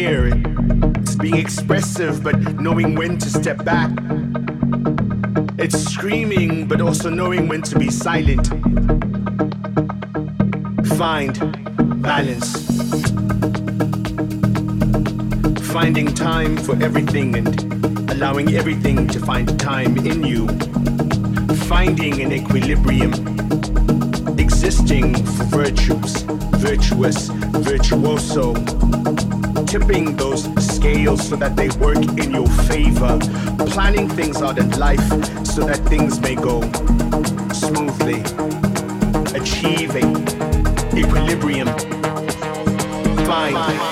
Here. It's being expressive, but knowing when to step back. It's screaming, but also knowing when to be silent. Find balance. Finding time for everything and allowing everything to find time in you. Finding an equilibrium existing for virtues, virtuous, virtuoso, tipping those scales so that they work in your favor, planning things out in life so that things may go smoothly, achieving equilibrium, find